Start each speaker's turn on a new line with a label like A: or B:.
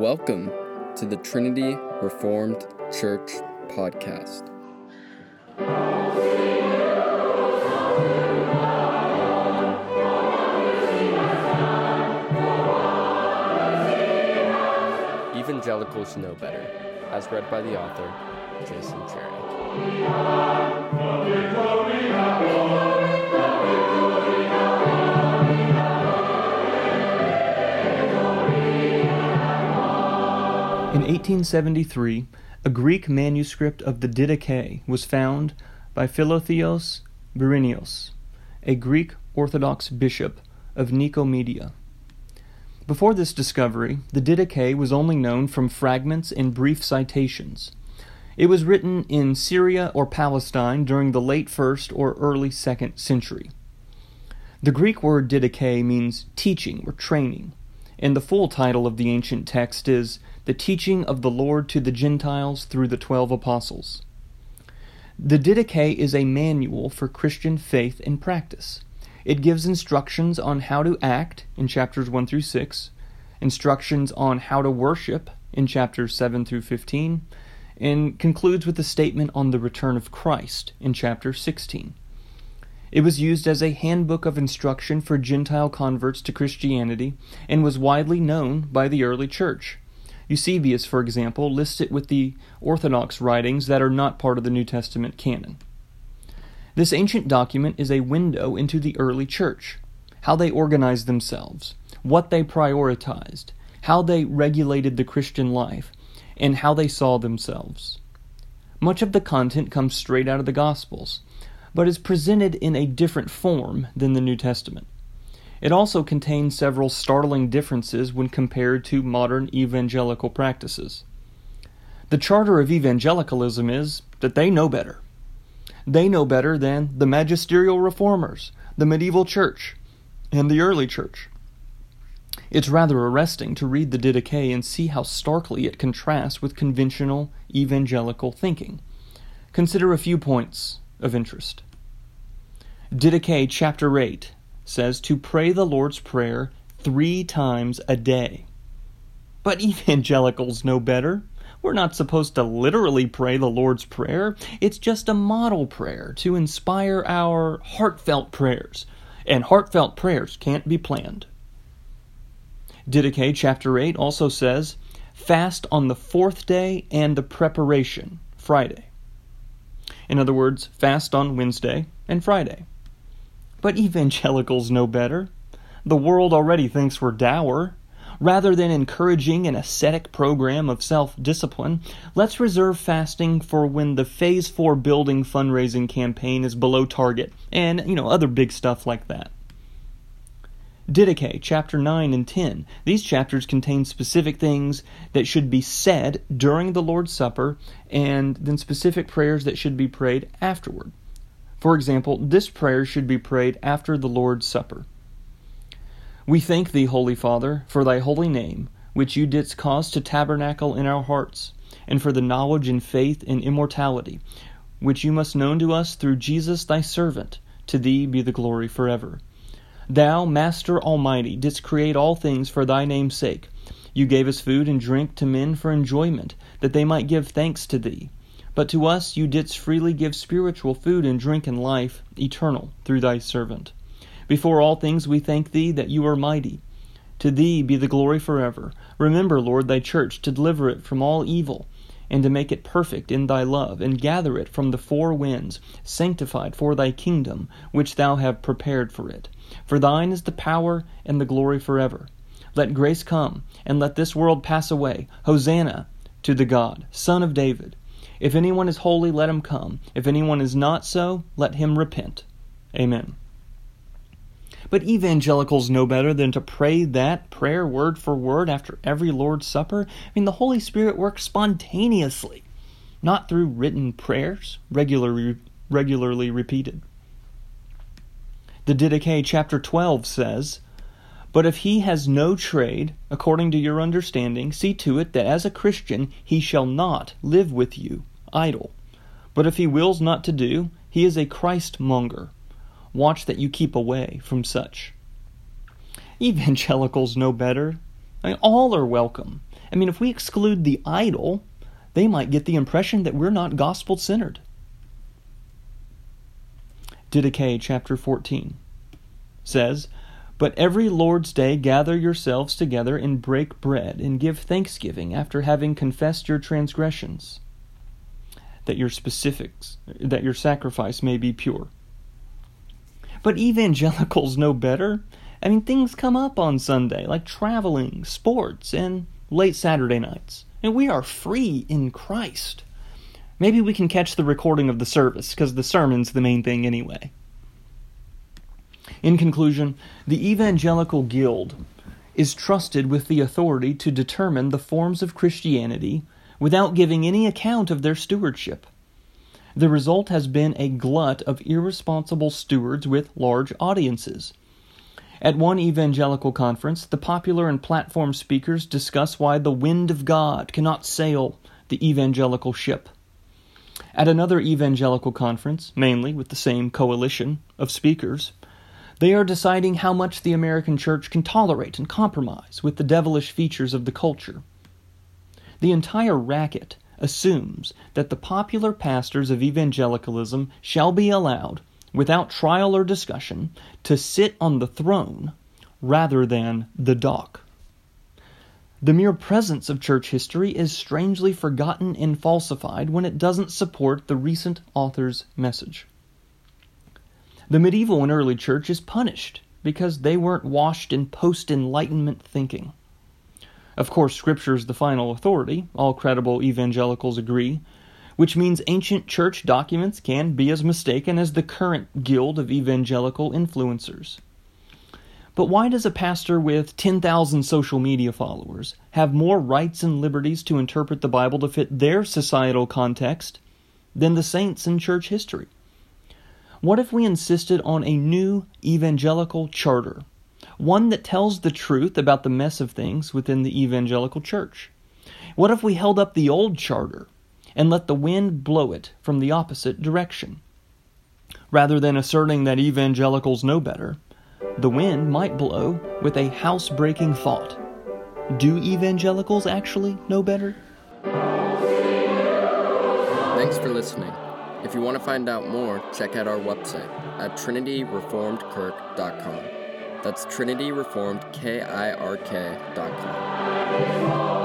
A: Welcome to the Trinity Reformed Church podcast. Evangelicals Know Better, as read by the author, Jason Cherry.
B: In 1873, a Greek manuscript of the Didache was found by Philotheos Bryennios, a Greek Orthodox bishop of Nicomedia. Before this discovery, the Didache was only known from fragments and brief citations. It was written in Syria or Palestine during the late 1st or early 2nd century. The Greek word Didache means teaching or training, and the full title of the ancient text is The Teaching of the Lord to the Gentiles through the Twelve Apostles. The Didache is a manual for Christian faith and practice. It gives instructions on how to act in chapters 1 through 6, instructions on how to worship in chapters 7 through 15, and concludes with a statement on the return of Christ in chapter 16. It was used as a handbook of instruction for Gentile converts to Christianity and was widely known by the early church. Eusebius, for example, lists it with the Orthodox writings that are not part of the New Testament canon. This ancient document is a window into the early church, how they organized themselves, what they prioritized, how they regulated the Christian life, and how they saw themselves. Much of the content comes straight out of the Gospels, but is presented in a different form than the New Testament. It also contains several startling differences when compared to modern evangelical practices. The charter of evangelicalism is that they know better. They know better than the magisterial reformers, the medieval church, and the early church. It's rather arresting to read the Didache and see how starkly it contrasts with conventional evangelical thinking. Consider a few points of interest. Didache chapter 8 says to pray the Lord's Prayer three times a day. But evangelicals know better. We're not supposed to literally pray the Lord's Prayer. It's just a model prayer to inspire our heartfelt prayers. And heartfelt prayers can't be planned. Didache chapter 8 also says, fast on the fourth day and the preparation, Friday. In other words, fast on Wednesday and Friday. But evangelicals know better. The world already thinks we're dour. Rather than encouraging an ascetic program of self discipline, let's reserve fasting for when the Phase 4 building fundraising campaign is below target and, you know, other big stuff like that. Didache, chapter 9 and 10. These chapters contain specific things that should be said during the Lord's Supper and then specific prayers that should be prayed afterward. For example, this prayer should be prayed after the Lord's Supper. We thank thee, Holy Father, for thy holy name, which you didst cause to tabernacle in our hearts, and for the knowledge and faith and immortality, which you must known to us through Jesus thy servant. To thee be the glory forever. Thou, Master Almighty, didst create all things for thy name's sake. You gave us food and drink to men for enjoyment, that they might give thanks to thee. But to us you didst freely give spiritual food and drink and life eternal through thy servant. Before all things we thank thee that you are mighty. To thee be the glory forever. Remember, Lord, thy church, to deliver it from all evil, and to make it perfect in thy love, and gather it from the four winds, sanctified for thy kingdom, which thou have prepared for it. For thine is the power and the glory forever. Let grace come, and let this world pass away. Hosanna to the God, Son of David. If anyone is holy, let him come. If anyone is not so, let him repent. Amen. But evangelicals know better than to pray that prayer word for word after every Lord's Supper. I mean, the Holy Spirit works spontaneously, not through written prayers, regularly, regularly repeated. The Didache chapter 12 says, But if he has no trade, according to your understanding, see to it that as a Christian he shall not live with you idle. But if he wills not to do, he is a Christ monger. Watch that you keep away from such. Evangelicals know better. I mean, all are welcome. I mean, if we exclude the idol, they might get the impression that we're not gospel centered. Didache chapter 14 says, But every Lord's day gather yourselves together and break bread and give thanksgiving after having confessed your transgressions, that your specifics, that your sacrifice may be pure. But evangelicals know better. I mean, things come up on Sunday, like traveling, sports, and late Saturday nights. And we are free in Christ. Maybe we can catch the recording of the service, because the sermon's the main thing anyway. In conclusion, the Evangelical Guild is trusted with the authority to determine the forms of Christianity without giving any account of their stewardship. The result has been a glut of irresponsible stewards with large audiences. At one evangelical conference, the popular and platform speakers discuss why the wind of God cannot sail the evangelical ship. At another evangelical conference, mainly with the same coalition of speakers, they are deciding how much the American church can tolerate and compromise with the devilish features of the culture. The entire racket assumes that the popular pastors of evangelicalism shall be allowed, without trial or discussion, to sit on the throne rather than the dock. The mere presence of church history is strangely forgotten and falsified when it doesn't support the recent author's message. The medieval and early church is punished because they weren't washed in post Enlightenment thinking. Of course, Scripture is the final authority, all credible evangelicals agree, which means ancient church documents can be as mistaken as the current guild of evangelical influencers. But why does a pastor with 10,000 social media followers have more rights and liberties to interpret the Bible to fit their societal context than the saints in church history? What if we insisted on a new evangelical charter, one that tells the truth about the mess of things within the evangelical church? What if we held up the old charter and let the wind blow it from the opposite direction? Rather than asserting that evangelicals know better, the wind might blow with a house-breaking thought. Do evangelicals actually know better?
A: Thanks for listening. If you want to find out more, check out our website at trinityreformedkirk.com. That's trinityreformedkirk.com.